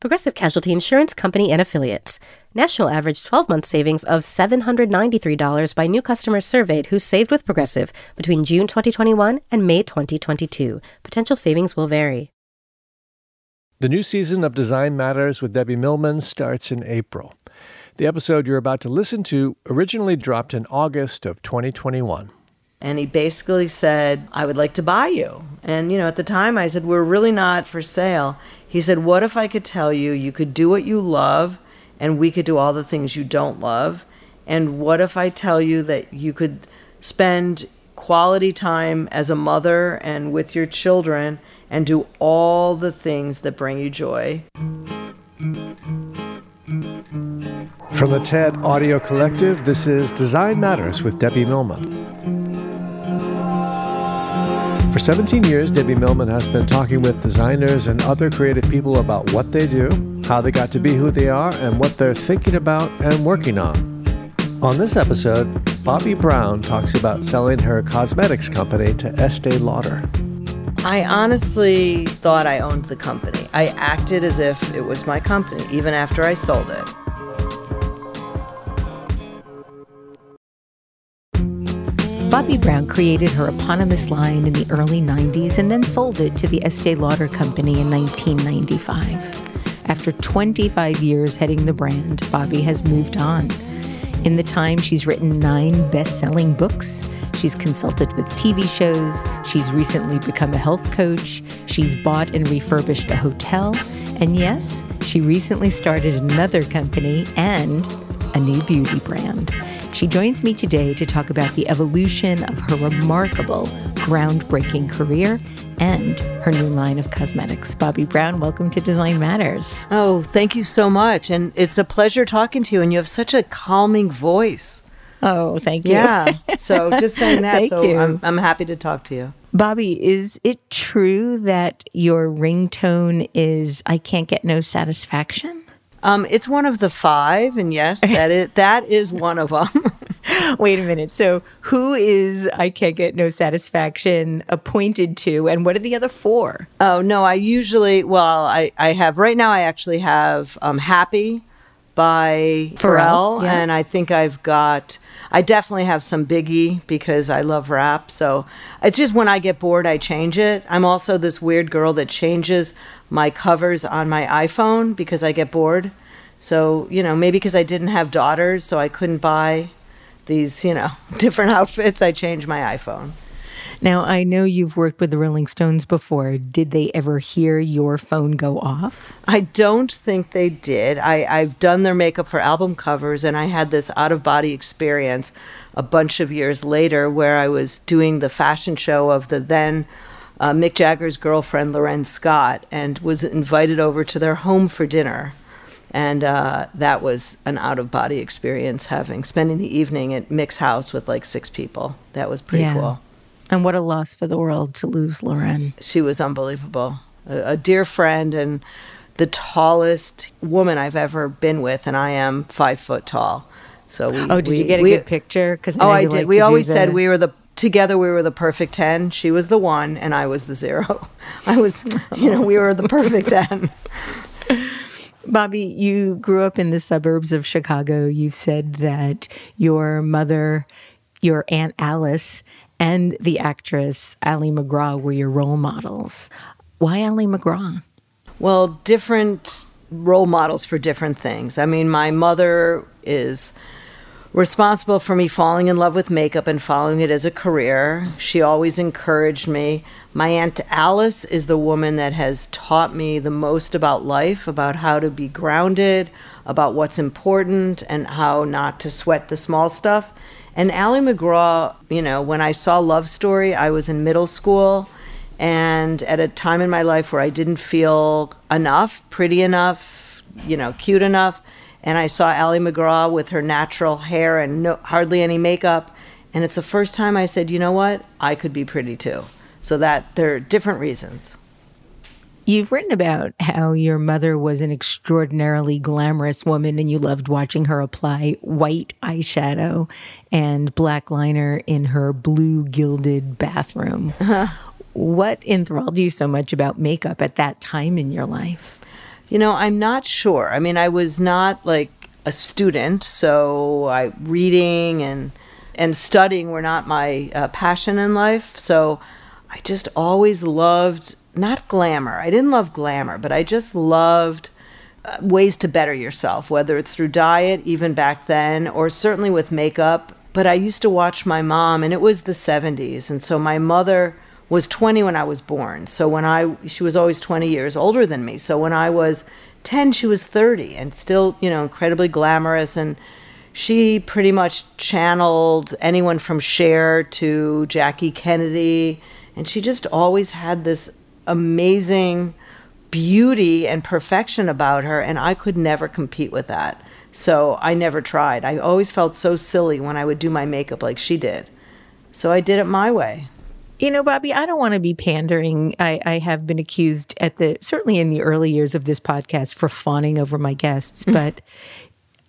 Progressive Casualty Insurance Company and Affiliates. National average 12 month savings of $793 by new customers surveyed who saved with Progressive between June 2021 and May 2022. Potential savings will vary. The new season of Design Matters with Debbie Millman starts in April. The episode you're about to listen to originally dropped in August of 2021. And he basically said, I would like to buy you. And, you know, at the time I said, We're really not for sale. He said, What if I could tell you you could do what you love and we could do all the things you don't love? And what if I tell you that you could spend quality time as a mother and with your children and do all the things that bring you joy? From the TED Audio Collective, this is Design Matters with Debbie Millman. For 17 years, Debbie Millman has been talking with designers and other creative people about what they do, how they got to be who they are, and what they're thinking about and working on. On this episode, Bobbi Brown talks about selling her cosmetics company to Estee Lauder. I honestly thought I owned the company. I acted as if it was my company, even after I sold it. Bobbi Brown created her eponymous line in the early 90s and then sold it to the Estee Lauder Company in 1995. After 25 years heading the brand, Bobbi has moved on. In the time, she's written nine best selling books. She's consulted with TV shows. She's recently become a health coach. She's bought and refurbished a hotel. And yes, she recently started another company and a new beauty brand. She joins me today to talk about the evolution of her remarkable, groundbreaking career and her new line of cosmetics. Bobbi Brown, welcome to Design Matters. Oh, thank you so much. And it's a pleasure talking to you. And you have such a calming voice. Oh, thank you. Yeah. So just saying that. thank so you. I'm, I'm happy to talk to you. Bobbi, is it true that your ringtone is I can't get no satisfaction? Um, it's one of the five, and yes, that is that is one of them. Wait a minute. So, who is I can't get no satisfaction appointed to, and what are the other four? oh no, I usually well, I I have right now. I actually have um, Happy by Pharrell, Pharrell, yeah. and I think I've got. I definitely have some Biggie because I love rap. So it's just when I get bored, I change it. I'm also this weird girl that changes my covers on my iPhone because I get bored. So, you know, maybe because I didn't have daughters, so I couldn't buy these, you know, different outfits, I changed my iPhone. Now, I know you've worked with the Rolling Stones before. Did they ever hear your phone go off? I don't think they did. I, I've done their makeup for album covers, and I had this out of body experience a bunch of years later where I was doing the fashion show of the then uh, Mick Jagger's girlfriend, L'Wren Scott, and was invited over to their home for dinner. And uh, that was an out of body experience having spending the evening at Mick's house with like six people. That was pretty Yeah. cool. And what a loss for the world to lose L'Wren. she was unbelievable. A, a dear friend and the tallest woman I've ever been with, and I am five foot tall. So we. Oh, did we- you get a we- good picture? Because Oh, I did. we always said we were the together we were the perfect 10. She was the one and I was the zero. I was, you know, we were the perfect 10. Bobbi, you grew up in the suburbs of Chicago. You said that your mother, your Aunt Alice, and the actress Ali MacGraw were your role models. Why Ali MacGraw? Well, different role models for different things. I mean, my mother is responsible for me falling in love with makeup and following it as a career. She always encouraged me. My Aunt Alice is the woman that has taught me the most about life, about how to be grounded, about what's important, and how not to sweat the small stuff. And Ali MacGraw, you know, when I saw Love Story, I was in middle school and at a time in my life where I didn't feel enough, pretty enough, you know, cute enough and I saw Ali MacGraw with her natural hair and no, hardly any makeup. And it's the first time I said, you know what? I could be pretty too. So that there are different reasons. You've written about how your mother was an extraordinarily glamorous woman and you loved watching her apply white eyeshadow and black liner in her blue gilded bathroom. Uh-huh. What enthralled you so much about makeup at that time in your life? You know, I'm not sure. I mean, I was not like a student, so I reading and and studying were not my uh, passion in life. So I just always loved not glamour. I didn't love glamour, but I just loved uh, ways to better yourself, whether it's through diet, even back then, or certainly with makeup. But I used to watch my mom, and it was the 70s. And so my mother was 20 when I was born. So when I she was always 20 years older than me. So when I was 10 she was 30 and still, you know, incredibly glamorous and she pretty much channeled anyone from Cher to Jackie Kennedy and she just always had this amazing beauty and perfection about her and I could never compete with that. So I never tried. I always felt so silly when I would do my makeup like she did. So I did it my way. You know, Bobbi, I don't want to be pandering. I, I, have been accused at the certainly in the early years of this podcast for fawning over my guests, but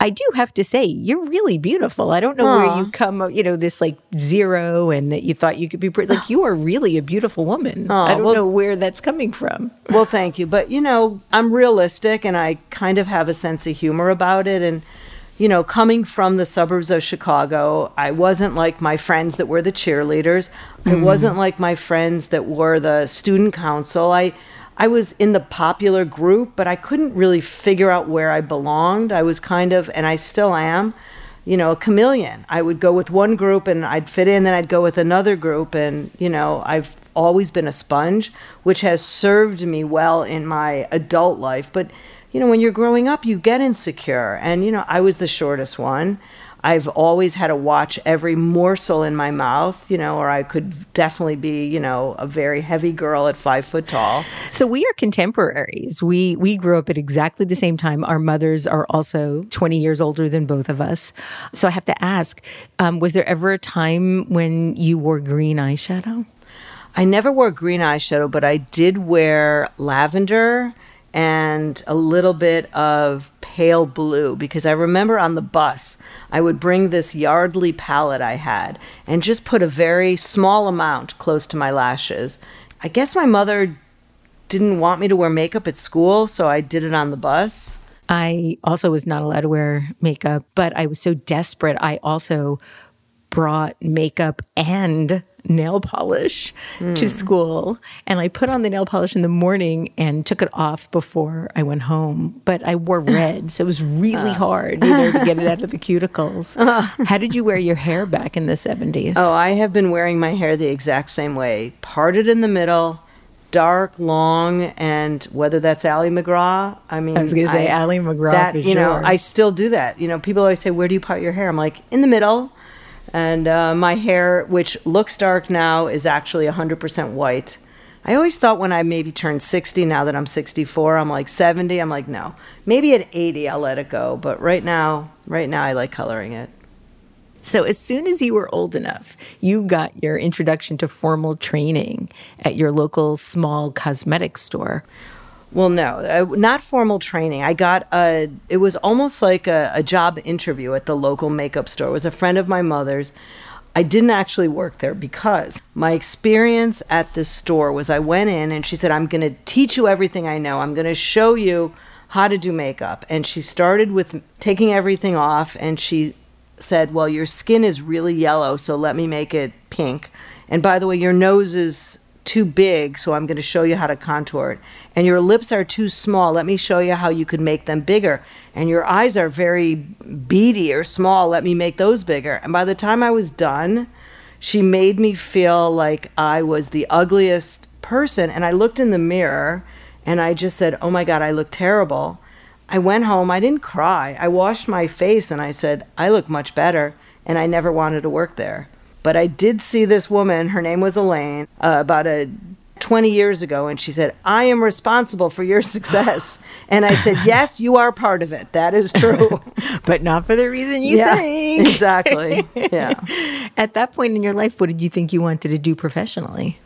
I do have to say you're really beautiful. I don't know Aww. where you come, you know, this like zero and that you thought you could be pretty. Like you are really a beautiful woman. Aww, I don't well, know where that's coming from. Well, thank you, but you know, I'm realistic and I kind of have a sense of humor about it and you know, coming from the suburbs of Chicago, I wasn't like my friends that were the cheerleaders. Mm. I wasn't like my friends that were the student council. I I was in the popular group, but I couldn't really figure out where I belonged. I was kind of and I still am, you know, a chameleon. I would go with one group and I'd fit in, then I'd go with another group and, you know, I've always been a sponge, which has served me well in my adult life, but you know, when you're growing up, you get insecure. And, you know, I was the shortest one. I've always had to watch every morsel in my mouth, you know, or I could definitely be, you know, a very heavy girl at five foot tall. So we are contemporaries. We we grew up at exactly the same time. Our mothers are also twenty years older than both of us. So I have to ask: um, Was there ever a time when you wore green eyeshadow? I never wore green eyeshadow, but I did wear lavender and a little bit of pale blue because I remember on the bus I would bring this Yardley palette I had and just put a very small amount close to my lashes. I guess my mother didn't want me to wear makeup at school, so I did it on the bus. I also was not allowed to wear makeup, but I was so desperate. I also brought makeup and nail polish mm. to hmm. school and I put on the nail polish in the morning and took it off before I went home. But I wore red, so it was really uh. hard, you know, to get it out of the cuticles. Uh. How did you wear your hair back in the 70s? Oh, I have been wearing my hair the exact same way, parted in the middle. Dark, long, and whether that's Ali MacGraw, I mean, I was going to say I, Ali MacGraw. That you sure. know, I still do that. You know, people always say, "Where do you part your hair?" I'm like, in the middle and uh, my hair, which looks dark now, is actually 100% white. I always thought when I maybe turned 60, now that I'm 64, I'm like 70. I'm like, no, maybe at 80 I'll let it go. But right now, right now I like coloring it. So, as soon as you were old enough, you got your introduction to formal training at your local small cosmetic store. Well, no, uh, not formal training. I got a, it was almost like a, a, job interview at the local makeup store. It was a friend of my mother's. I didn't actually work there because my experience at this store was I went in and she said, I'm going to teach you everything I know. I'm going to show you how to do makeup. And she started with taking everything off and she said, Well, your skin is really yellow, so let me make it pink. And by the way, your nose is too big, so I'm going to show you how to contour it. And your lips are too small. Let me show you how you could make them bigger. And your eyes are very beady or small. Let me make those bigger. And by the time I was done, she made me feel like I was the ugliest person. And I looked in the mirror and I just said, Oh my God, I look terrible. I went home. I didn't cry. I washed my face and I said, I look much better. And I never wanted to work there. But I did see this woman, her name was Elaine, uh, about a 20 years ago, and she said, I am responsible for your success. and I said, Yes, you are part of it. That is true. but not for the reason you yeah, think. exactly. Yeah. At that point in your life, what did you think you wanted to do professionally?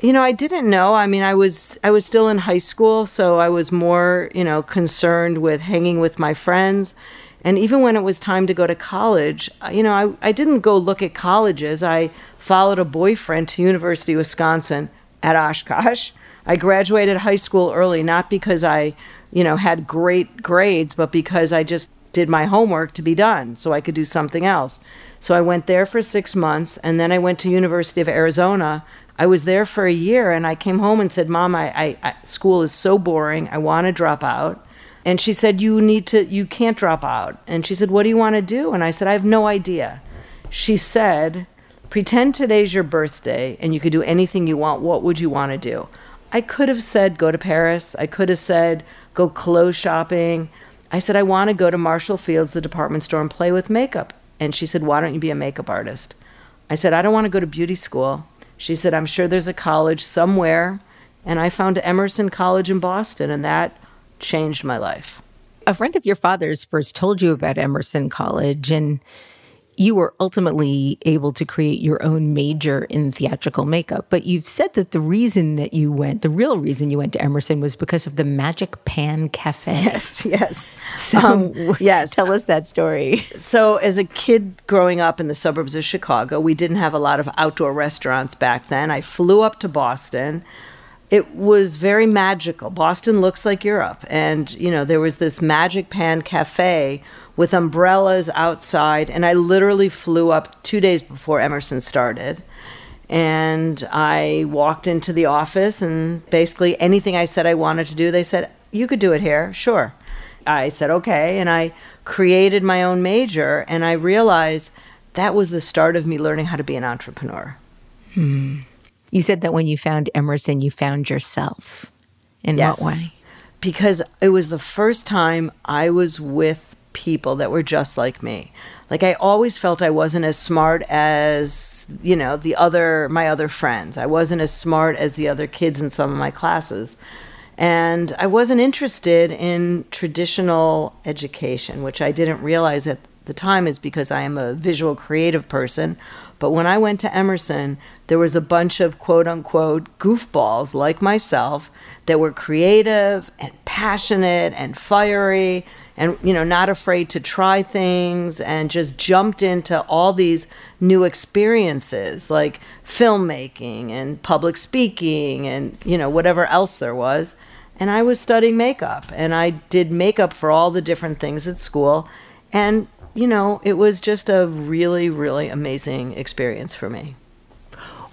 You know, I didn't know. I mean, I was I was still in high school, so I was more, you know, concerned with hanging with my friends and even when it was time to go to college, uh, you know, I, I didn't go look at colleges. I followed a boyfriend to University of Wisconsin at Oshkosh. I graduated high school early, not because I, you know, had great grades, but because I just did my homework to be done so I could do something else. So I went there for six months, and then I went to University of Arizona. I was there for a year, and I came home and said, "Mom, I, I, I school is so boring. I want to drop out." And she said, You need to, you can't drop out. And she said, What do you want to do? And I said, I have no idea. She said, Pretend today's your birthday and you could do anything you want. What would you want to do? I could have said, Go to Paris. I could have said, Go clothes shopping. I said, I want to go to Marshall Fields, the department store, and play with makeup. And she said, Why don't you be a makeup artist? I said, I don't want to go to beauty school. She said, I'm sure there's a college somewhere. And I found Emerson College in Boston, and that changed my life. A friend of your father's first told you about Emerson College, and you were ultimately able to create your own major in theatrical makeup. But you've said that the reason that you went, the real reason you went to Emerson was because of the Magic Pan Cafe. Yes, yes. So, um, yes. Tell us that story. So, as a kid growing up in the suburbs of Chicago, we didn't have a lot of outdoor restaurants back then. I flew up to Boston it was very magical. Boston looks like Europe. And, you know, there was this Magic Pan Cafe with umbrellas outside. And I literally flew up two days before Emerson started. And I walked into the office, and basically anything I said I wanted to do, they said, You could do it here. Sure. I said, Okay. And I created my own major. And I realized that was the start of me learning how to be an entrepreneur. Hmm. You said that when you found Emerson, you found yourself. In yes. what way? Because it was the first time I was with people that were just like me. Like I always felt I wasn't as smart as, you know, the other my other friends. I wasn't as smart as the other kids in some of my classes. And I wasn't interested in traditional education, which I didn't realize at the time is because I am a visual creative person. But when I went to Emerson, there was a bunch of quote unquote goofballs like myself that were creative and passionate and fiery and you know not afraid to try things and just jumped into all these new experiences like filmmaking and public speaking and you know whatever else there was and I was studying makeup and I did makeup for all the different things at school and you know, it was just a really, really amazing experience for me.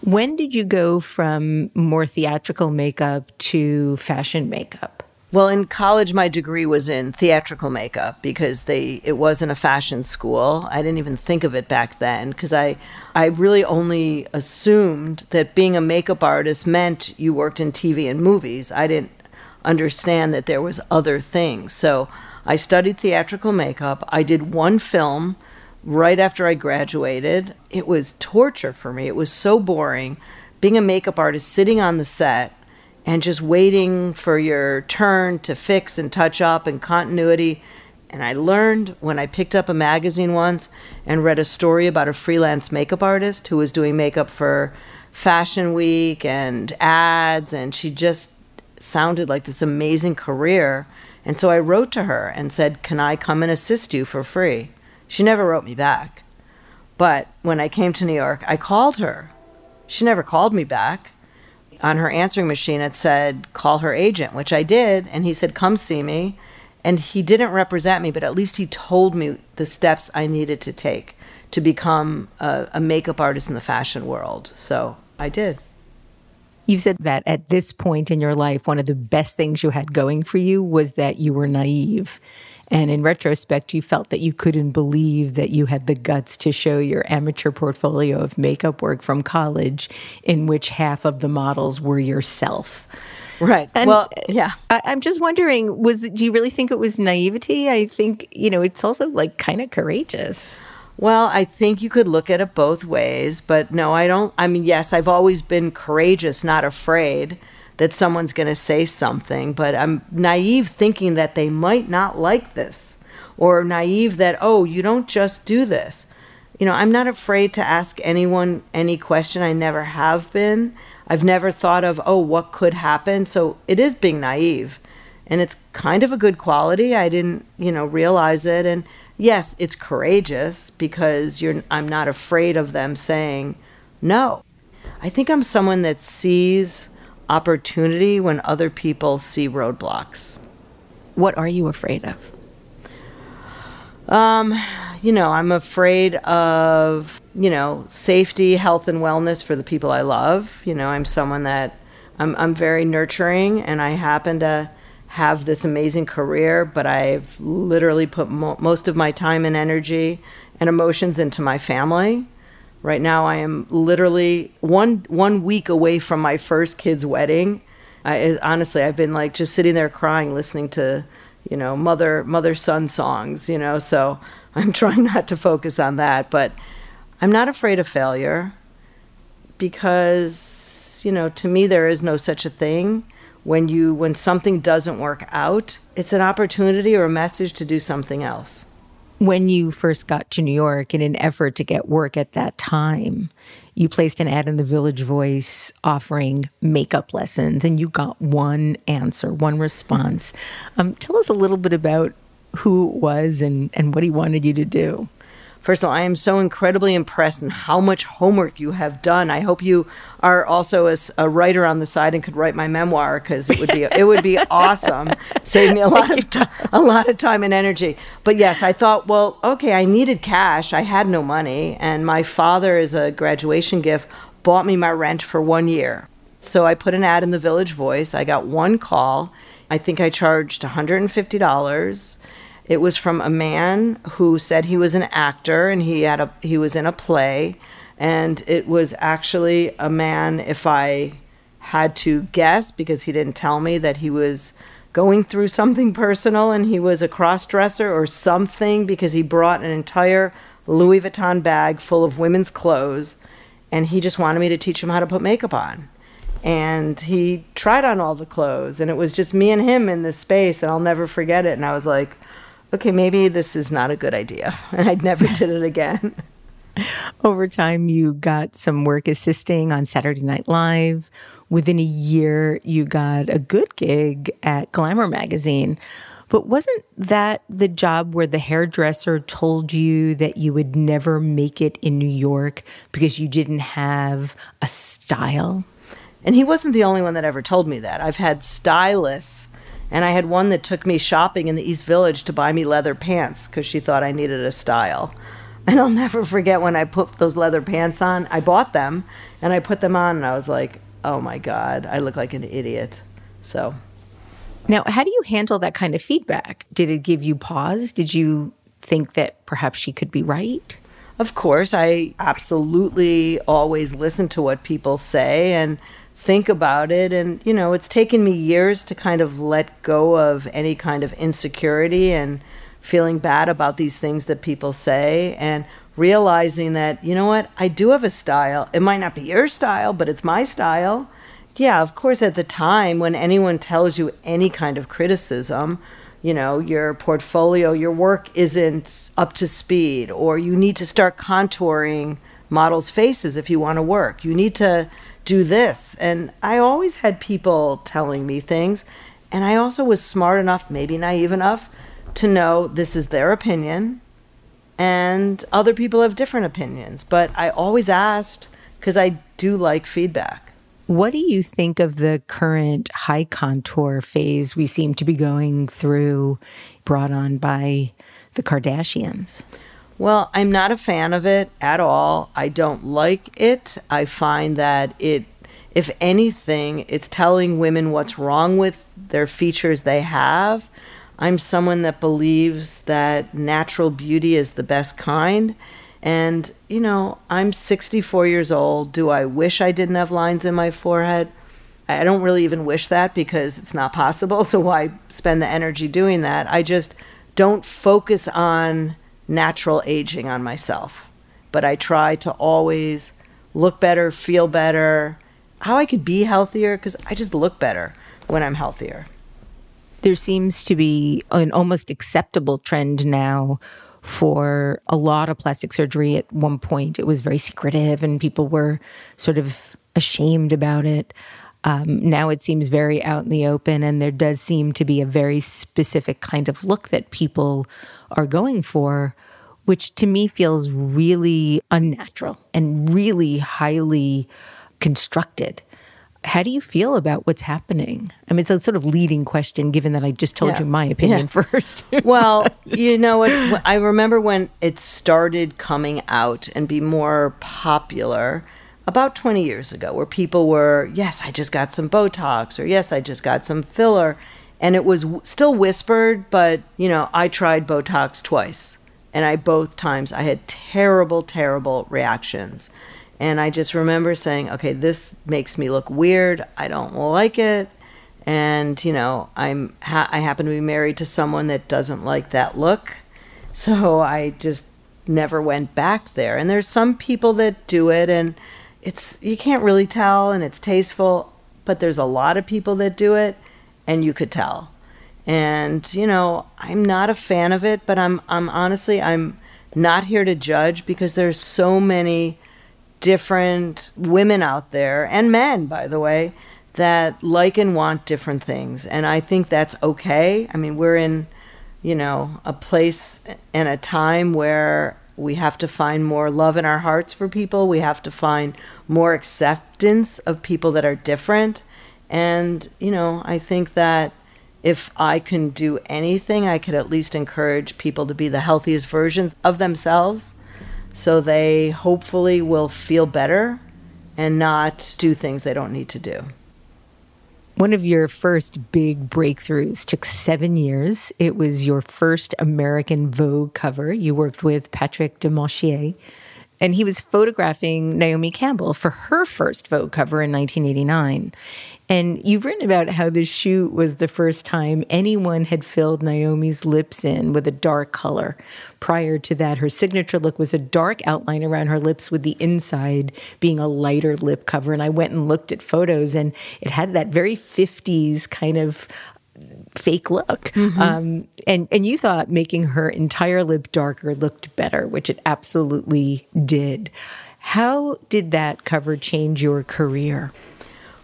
When did you go from more theatrical makeup to fashion makeup? Well, in college, my degree was in theatrical makeup because they it wasn't a fashion school. I didn't even think of it back then because I I really only assumed that being a makeup artist meant you worked in TV and movies. I didn't understand that there was other things. So I studied theatrical makeup. I did one film right after I graduated. It was torture for me. It was so boring being a makeup artist sitting on the set and just waiting for your turn to fix and touch up and continuity. And I learned when I picked up a magazine once and read a story about a freelance makeup artist who was doing makeup for Fashion Week and ads, and she just sounded like this amazing career. And so I wrote to her and said, Can I come and assist you for free? She never wrote me back. But when I came to New York, I called her. She never called me back. On her answering machine, it said, call her agent, which I did. And he said, come see me. And he didn't represent me, but at least he told me the steps I needed to take to become a, a makeup artist in the fashion world. So I did. You've said that at this point in your life, one of the best things you had going for you was that you were naive. And in retrospect, you felt that you couldn't believe that you had the guts to show your amateur portfolio of makeup work from college, in which half of the models were yourself. Right. And well, yeah. I, I'm just wondering, was do you really think it was naivety? I think you know it's also like kind of courageous. Well, I think you could look at it both ways, but no, I don't. I mean, yes, I've always been courageous, not afraid that someone's going to say something, but I'm naive thinking that they might not like this, or naive that, oh, you don't just do this. You know, I'm not afraid to ask anyone any question. I never have been. I've never thought of, oh, what could happen. So it is being naive. And it's kind of a good quality. I didn't, you know, realize it. And yes, it's courageous because you're I'm not afraid of them saying no. I think I'm someone that sees opportunity when other people see roadblocks. What are you afraid of? Um, you know, I'm afraid of, you know, safety, health and wellness for the people I love. You know, I'm someone that I'm I'm very nurturing and I happen to have this amazing career, but I've literally put mo- most of my time and energy and emotions into my family. Right now, I am literally one one week away from my first kid's wedding. I honestly, I've been like just sitting there crying, listening to, you know, mother mother son songs. You know, so I'm trying not to focus on that, but I'm not afraid of failure because you know, to me, there is no such a thing when you when something doesn't work out it's an opportunity or a message to do something else when you first got to New York in an effort to get work at that time, you placed an ad in the Village Voice offering makeup lessons, and you got one answer, one response. Um, tell us a little bit about who it was and, and what he wanted you to do. First of all, I am so incredibly impressed in how much homework you have done. I hope you are also a, a writer on the side and could write my memoir because it would be it would be awesome. Save me a lot of t- a lot of time and energy. But yes, I thought, well, okay, I needed cash. I had no money, and my father, as a graduation gift, bought me my rent for one year. So I put an ad in the Village Voice. I got one call. I think I charged $150 it was from a man who said he was an actor and he had a he was in a play, and it was actually a man. If I had to guess, because he didn't tell me that he was going through something personal and he was a cross dresser or something because he brought an entire Louis Vuitton bag full of women's clothes and he just wanted me to teach him how to put makeup on. And he tried on all the clothes and it was just me and him in this space and I'll never forget it. And I was like, okay, maybe this is not a good idea. And I never did it again. Over time, you got some work assisting on Saturday Night Live. Within a year, you got a good gig at Glamour magazine. But wasn't that the job where the hairdresser told you that you would never make it in New York because you didn't have a style? And he wasn't the only one that ever told me that. I've had stylists and I had one that took me shopping in the East Village to buy me leather pants because she thought I needed a style. And I'll never forget when I put those leather pants on. I bought them and I put them on and I was like, oh my God, I look like an idiot. So. Now, how do you handle that kind of feedback? Did it give you pause? Did you think that perhaps she could be right? Of course, I absolutely always listen to what people say and think about it. And you know it's taken me years to kind of let go of any kind of insecurity and feeling bad about these things that people say and realizing that you know what I do have a style. It might not be your style but it's my style. Yeah of course at the time when anyone tells you any kind of criticism you know your portfolio your work isn't up to speed or you need to start contouring models faces if you want to work. You need to do this. And I always had people telling me things. And I also was smart enough, maybe naive enough, to know this is their opinion. and other people have different opinions. But I always asked because I do like feedback. What do you think of the current high contour phase we seem to be going through, brought on by the Kardashians? Well, I'm not a fan of it at all. I don't like it. I find that it, if anything, it's telling women what's wrong with their features they have. I'm someone that believes that natural beauty is the best kind. And, you know, I'm 64 years old. Do I wish I didn't have lines in my forehead? I don't really even wish that because it's not possible. So why spend the energy doing that? I just don't focus on natural aging on myself. But I try to always look better, feel better, how I could be healthier because I just look better when I'm healthier. There seems to be an almost acceptable trend now for a lot of plastic surgery. At one point, it was very secretive and people were sort of ashamed about it. Um, now it seems very out in the open, and there does seem to be a very specific kind of look that people are going for, which to me feels really unnatural and really highly constructed. How do you feel about what's happening? I mean, it's a sort of leading question, given that I just told Yeah. you my opinion Yeah. first. well, you know what? I remember when it started coming out and be more popular about 20 years ago, where people were, yes, I just got some Botox, or yes, I just got some filler. And it was w- still whispered, but, you know, I tried Botox twice. And I both times I had terrible, terrible reactions. And I just remember saying, okay, this makes me look weird. I don't like it and you know i'm ha- i happen to be married to someone that doesn't like that look so i just never went back there and there's some people that do it and it's you can't really tell and it's tasteful but there's a lot of people that do it and you could tell. And you know i'm not a fan of it but i'm i'm honestly i'm not here to judge because there's so many different women out there and men by the way that like and want different things. And i think that's okay. I mean we're in you know a place and a time where we have to find more love in our hearts for people we have to find more acceptance of people that are different and you know i think that if i can do anything i could at least encourage people to be the healthiest versions of themselves so they hopefully will feel better and not do things they don't need to do. One of your first big breakthroughs took seven years. It was your first American Vogue cover. You worked with Patrick Demarchelier, and he was photographing Naomi Campbell for her first Vogue cover in 1989. And you've written about how this shoot was the first time anyone had filled Naomi's lips in with a dark color. Prior to that, her signature look was a dark outline around her lips with the inside being a lighter lip cover. And I went and looked at photos, and it had that very 50s kind of fake look. Um, and, and you thought making her entire lip darker looked better, which it absolutely did. How did that cover change your career?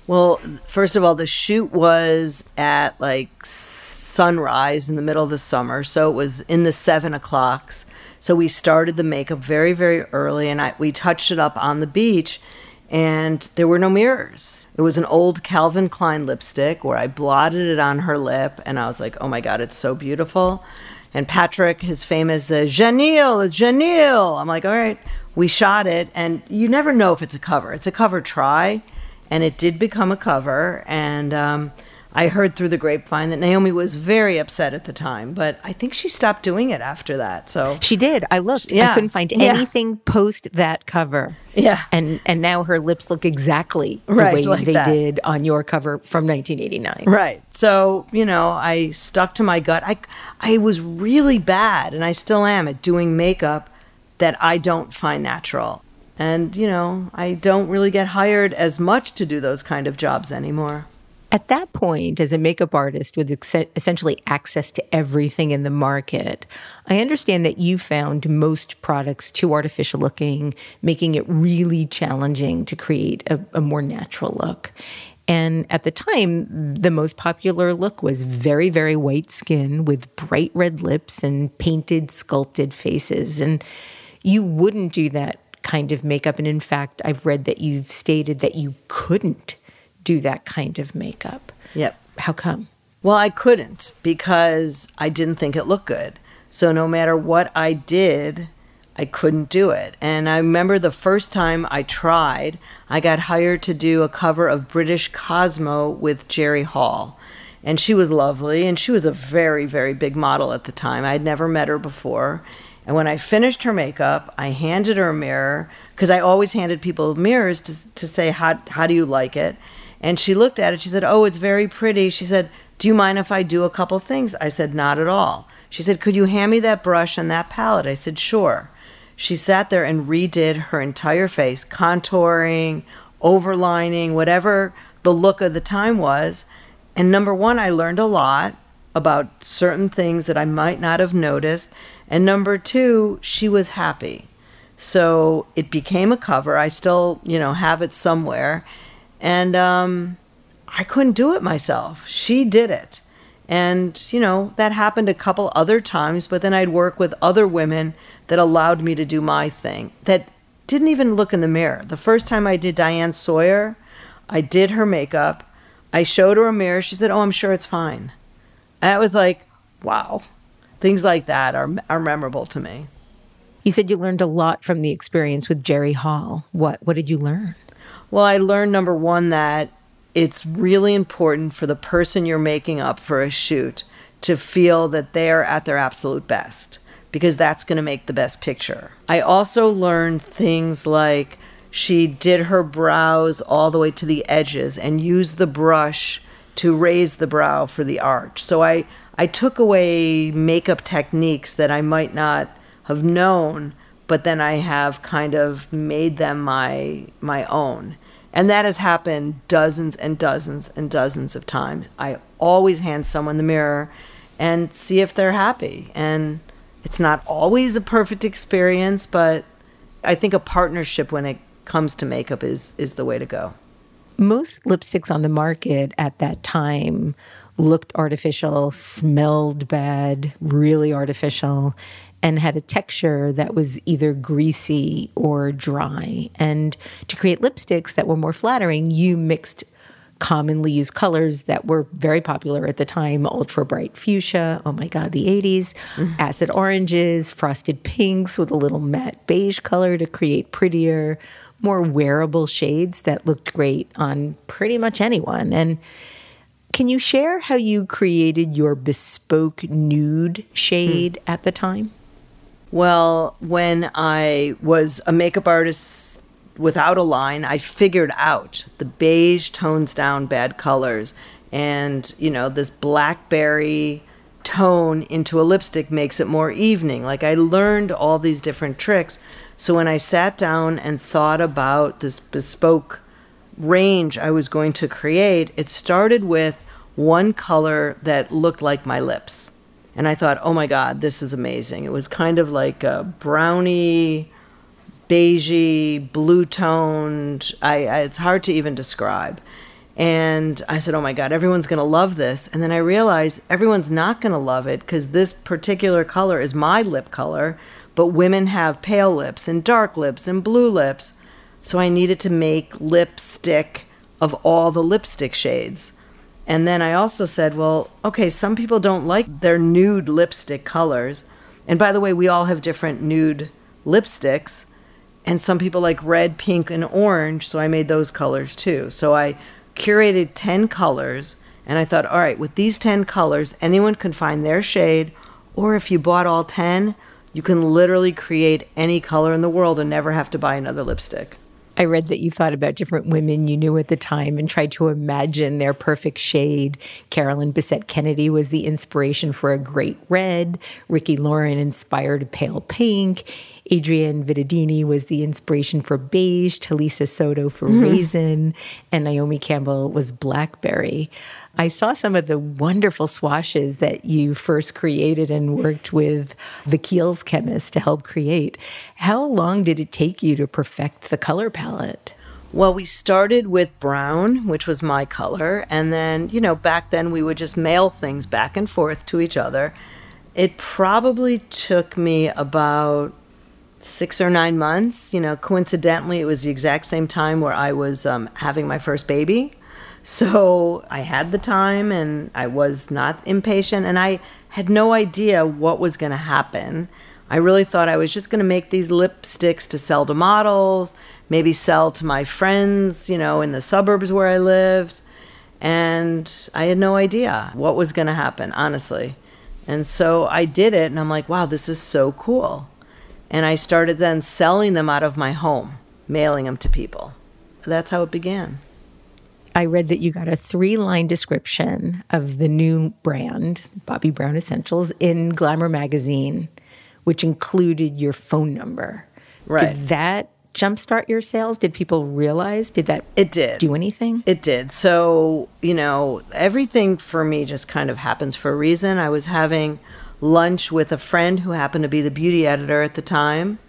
Well, first of all, the shoot was at like sunrise in the middle of the summer, so it was in the seven o'clocks. So we started the makeup very, very early, and I, we touched it up on the beach, and there were no mirrors. It was an old Calvin Klein lipstick where I blotted it on her lip, and I was like, "Oh my God, it's so beautiful." And Patrick, his famous the Janelle, it's Janelle. I'm like, all right, we shot it, and you never know if it's a cover. It's a cover try, and it did become a cover. And um, I heard through the grapevine that Naomi was very upset at the time, but I think she stopped doing it after that. So She did. I looked. I Yeah. couldn't find Yeah. anything post that cover. Yeah. And and now her lips look exactly the Right, way like they that. did on your cover from 1989. Right. So, you know, I stuck to my gut. I I was really bad and I still am at doing makeup that I don't find natural. And, you know, I don't really get hired as much to do those kind of jobs anymore. At that point, as a makeup artist with ex- essentially access to everything in the market, I understand that you found most products too artificial looking, making it really challenging to create a, a more natural look. And at the time, the most popular look was very, very white skin with bright red lips and painted, sculpted faces. And you wouldn't do that kind of makeup. And in fact, I've read that you've stated that you couldn't do that kind of makeup. Yep. How come? Well, I couldn't because I didn't think it looked good. So no matter what I did, I couldn't do it. And I remember the first time I tried, I got hired to do a cover of British Cosmo with Jerry Hall. And she was lovely, and she was a very, very big model at the time. I'd never met her before. And when I finished her makeup, I handed her a mirror because I always handed people mirrors to, to say, how, how do you like it? And she looked at it. She said, Oh, it's very pretty. She said, Do you mind if I do a couple things? I said, Not at all. She said, Could you hand me that brush and that palette? I said, Sure. She sat there and redid her entire face, contouring, overlining, whatever the look of the time was. And number one, I learned a lot about certain things that I might not have noticed. And number two, she was happy. So it became a cover. I still, you know, have it somewhere. And um, I couldn't do it myself. She did it. And, you know, that happened a couple other times, but then I'd work with other women that allowed me to do my thing that didn't even look in the mirror. The first time I did Diane Sawyer, I did her makeup. I showed her a mirror. She said, Oh, I'm sure it's fine. That was like, wow. Things like that are, are memorable to me. You said you learned a lot from the experience with Jerry Hall. What what did you learn? Well, I learned number 1 that it's really important for the person you're making up for a shoot to feel that they're at their absolute best because that's going to make the best picture. I also learned things like she did her brows all the way to the edges and used the brush to raise the brow for the arch. So I I took away makeup techniques that I might not have known, but then I have kind of made them my my own. And that has happened dozens and dozens and dozens of times. I always hand someone the mirror and see if they're happy. And it's not always a perfect experience, but I think a partnership when it comes to makeup is is the way to go. Most lipsticks on the market at that time looked artificial, smelled bad, really artificial, and had a texture that was either greasy or dry. And to create lipsticks that were more flattering, you mixed commonly used colors that were very popular at the time ultra bright fuchsia, oh my God, the 80s, mm-hmm. acid oranges, frosted pinks with a little matte beige color to create prettier, more wearable shades that looked great on pretty much anyone. And can you share how you created your bespoke nude shade mm. at the time? Well, when I was a makeup artist without a line, I figured out the beige tones down bad colors. And, you know, this blackberry tone into a lipstick makes it more evening. Like I learned all these different tricks. So when I sat down and thought about this bespoke range I was going to create, it started with one color that looked like my lips. And I thought, oh my God, this is amazing. It was kind of like a brownie, beigey, blue toned. I, I, it's hard to even describe. And I said, oh my God, everyone's going to love this. And then I realized everyone's not going to love it because this particular color is my lip color, but women have pale lips and dark lips and blue lips. So I needed to make lipstick of all the lipstick shades. And then I also said, well, okay, some people don't like their nude lipstick colors. And by the way, we all have different nude lipsticks. And some people like red, pink, and orange. So I made those colors too. So I curated 10 colors. And I thought, all right, with these 10 colors, anyone can find their shade. Or if you bought all 10, you can literally create any color in the world and never have to buy another lipstick. I read that you thought about different women you knew at the time and tried to imagine their perfect shade. Carolyn Bessette Kennedy was the inspiration for a great red. Ricky Lauren inspired a pale pink. Adrienne Vittadini was the inspiration for beige. Talisa Soto for mm-hmm. raisin. And Naomi Campbell was blackberry. I saw some of the wonderful swashes that you first created and worked with the Kiehl's chemist to help create. How long did it take you to perfect the color palette? Well, we started with brown, which was my color, and then, you know, back then we would just mail things back and forth to each other. It probably took me about six or nine months. You know, coincidentally, it was the exact same time where I was um, having my first baby. So I had the time and I was not impatient and I had no idea what was going to happen. I really thought I was just going to make these lipsticks to sell to models, maybe sell to my friends, you know, in the suburbs where I lived. And I had no idea what was going to happen, honestly. And so I did it and I'm like, wow, this is so cool. And I started then selling them out of my home, mailing them to people. That's how it began. I read that you got a three line description of the new brand, Bobbi Brown Essentials, in Glamour magazine, which included your phone number. Right. Did that jumpstart your sales? Did people realize? Did that It did. do anything? It did. So, you know, everything for me just kind of happens for a reason. I was having lunch with a friend who happened to be the beauty editor at the time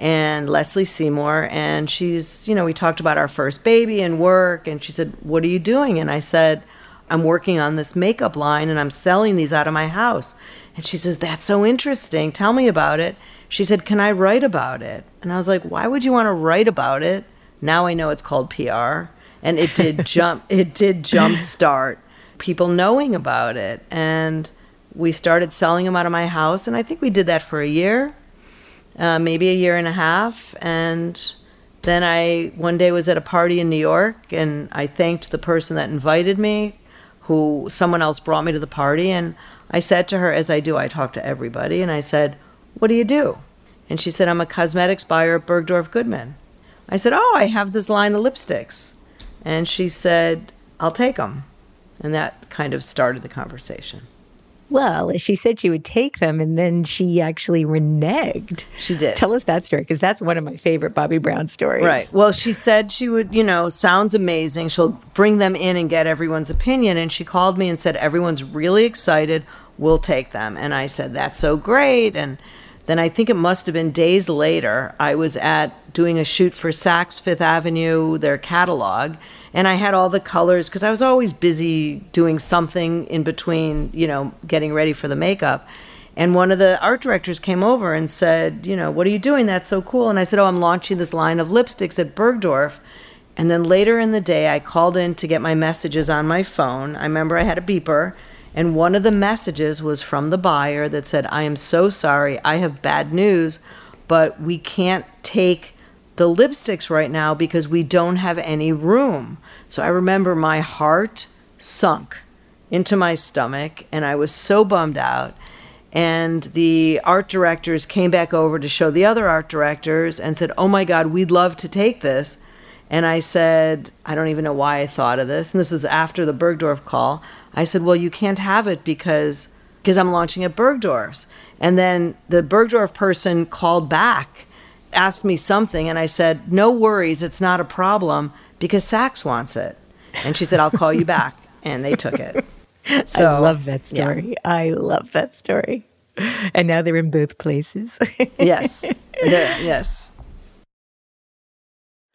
and Lesley Seymour. And she's, you know, we talked about our first baby and work. And she said, What are you doing? And I said, I'm working on this makeup line and I'm selling these out of my house. And she says, That's so interesting. Tell me about it. She said, Can I write about it? And I was like, Why would you want to write about it? Now I know it's called PR. And it did jump it did jump start people knowing about it. And we started selling them out of my house. And I think we did that for a year uh, maybe a year and a half. And then I one day was at a party in New York, and I thanked the person that invited me, who someone else brought me to the party, and I said to her, as I do, I talk to everybody, and I said, "What do you do?" And she said, "I'm a cosmetics buyer at Bergdorf Goodman." I said, "Oh, I have this line of lipsticks," and she said, "I'll take them," and that kind of started the conversation. Well, she said she would take them and then she actually reneged. She did. Tell us that story because that's one of my favorite Bobbi Brown stories. Right. Well, she said she would, you know, sounds amazing. She'll bring them in and get everyone's opinion. And she called me and said, everyone's really excited. We'll take them. And I said, that's so great. And then I think it must have been days later, I was at doing a shoot for Saks Fifth Avenue, their catalog and I had all the colors because I was always busy doing something in between, you know, getting ready for the makeup. And one of the art directors came over and said, you know, what are you doing? That's so cool. And I said, oh, I'm launching this line of lipsticks at Bergdorf. And then later in the day, I called in to get my messages on my phone. I remember I had a beeper, and one of the messages was from the buyer that said, I am so sorry, I have bad news, but we can't take the lipsticks right now because we don't have any room. So I remember my heart sunk into my stomach and I was so bummed out. And the art directors came back over to show the other art directors and said, Oh my God, we'd love to take this. And I said, I don't even know why I thought of this. And this was after the Bergdorf call. I said, Well, you can't have it because because I'm launching at Bergdorf's. And then the Bergdorf person called back asked me something and I said, No worries, it's not a problem because Saks wants it. And she said, I'll call you back. And they took it. So, I love that story. Yeah. I love that story. And now they're in both places. yes. yes.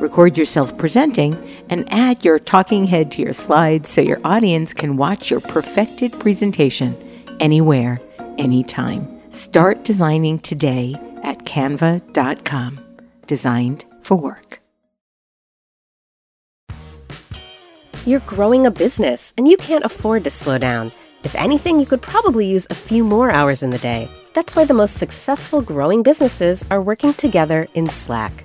Record yourself presenting and add your talking head to your slides so your audience can watch your perfected presentation anywhere, anytime. Start designing today at canva.com. Designed for work. You're growing a business and you can't afford to slow down. If anything, you could probably use a few more hours in the day. That's why the most successful growing businesses are working together in Slack.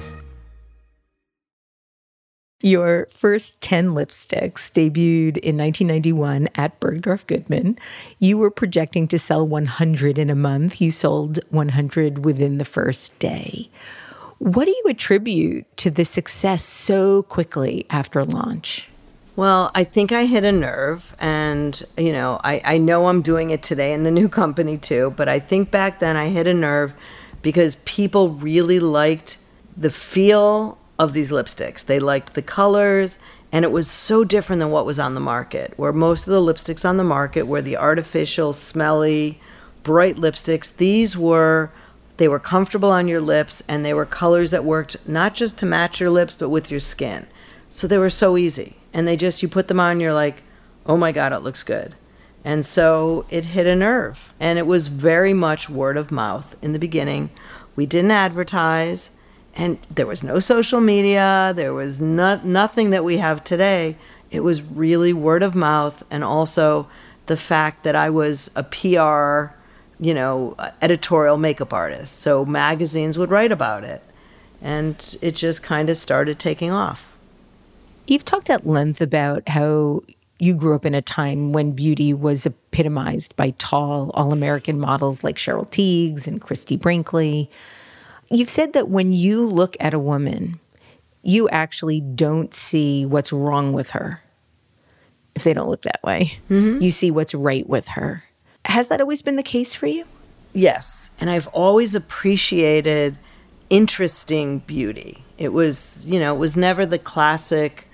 Your first 10 lipsticks debuted in 1991 at Bergdorf Goodman. You were projecting to sell 100 in a month. You sold 100 within the first day. What do you attribute to the success so quickly after launch? Well, I think I hit a nerve, and you know, I, I know I'm doing it today in the new company too, but I think back then I hit a nerve because people really liked the feel of these lipsticks. They liked the colors, and it was so different than what was on the market, where most of the lipsticks on the market were the artificial, smelly, bright lipsticks. These were they were comfortable on your lips and they were colors that worked not just to match your lips but with your skin. So they were so easy. And they just you put them on you're like, "Oh my god, it looks good." And so it hit a nerve. And it was very much word of mouth in the beginning. We didn't advertise and there was no social media. There was not, nothing that we have today. It was really word of mouth and also the fact that i was a pr you know editorial makeup artist. So magazines would write about it. And it just kind of started taking off. You've talked at length about how you grew up in a time when beauty was epitomized by tall all-american models like cheryl tiegs and christie brinkley You've said that when you look at a woman, you actually don't see what's wrong with her if they don't look that way. Mm-hmm. You see what's right with her. Has that always been the case for you? Yes. And I've always appreciated interesting beauty. It was, you know, it was never the classic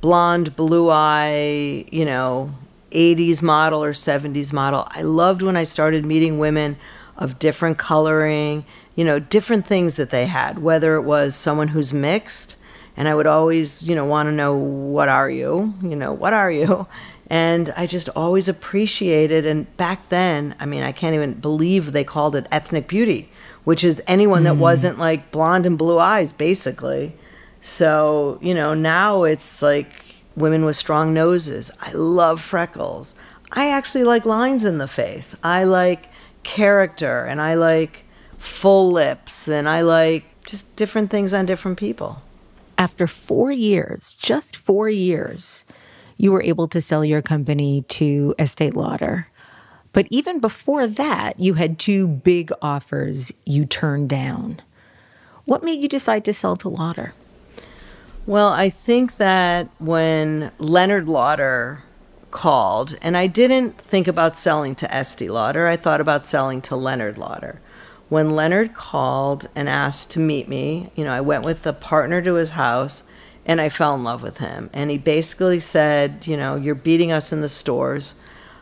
blonde, blue eye, you know, 80s model or 70s model. I loved when I started meeting women of different coloring you know, different things that they had, whether it was someone who's mixed, and I would always, you know, want to know, what are you? You know, what are you? And I just always appreciated, and back then, I mean, I can't even believe they called it ethnic beauty, which is anyone mm. that wasn't like blonde and blue eyes, basically. So, you know, now it's like women with strong noses. I love freckles. I actually like lines in the face. I like character and I like full lips and I like just different things on different people. After four years, just four years, you were able to sell your company to Estee Lauder. But even before that, you had two big offers you turned down. What made you decide to sell to Lauder? Well, I think that when Leonard Lauder called, and I didn't think about selling to Estee Lauder, I thought about selling to Leonard Lauder when Leonard called and asked to meet me, you know, I went with a partner to his house and I fell in love with him. And he basically said, you know, you're beating us in the stores.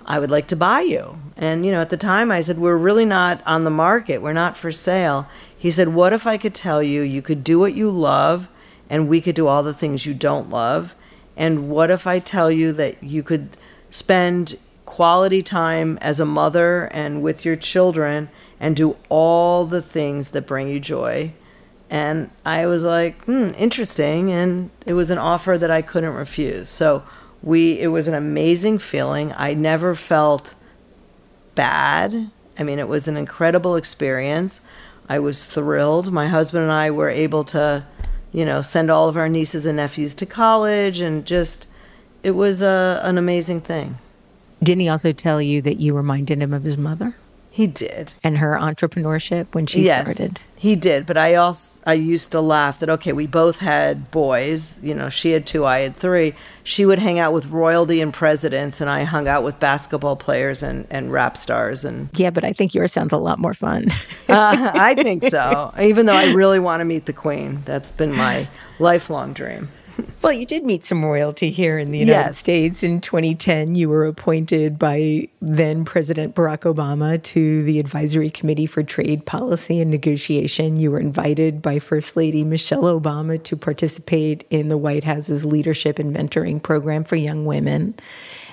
I would like to buy you. And, you know, at the time I said, we're really not on the market. We're not for sale. He said, what if I could tell you you could do what you love and we could do all the things you don't love? And what if I tell you that you could spend quality time as a mother and with your children and do all the things that bring you joy. And I was like, hmm, interesting. And it was an offer that I couldn't refuse. So we, it was an amazing feeling. I never felt bad. I mean, it was an incredible experience. I was thrilled. My husband and I were able to, you know, send all of our nieces and nephews to college and just, it was a, an amazing thing. Didn't he also tell you that you reminded him of his mother? He did. And her entrepreneurship when she yes, started. He did, but I also I used to laugh that okay, we both had boys, you know, she had two, I had three. She would hang out with royalty and presidents and I hung out with basketball players and, and rap stars and Yeah, but I think yours sounds a lot more fun. uh, I think so. Even though I really want to meet the queen. That's been my lifelong dream. Well, you did meet some royalty here in the United yes. States. In 2010, you were appointed by then President Barack Obama to the Advisory Committee for Trade Policy and Negotiation. You were invited by First Lady Michelle Obama to participate in the White House's Leadership and Mentoring Program for Young Women.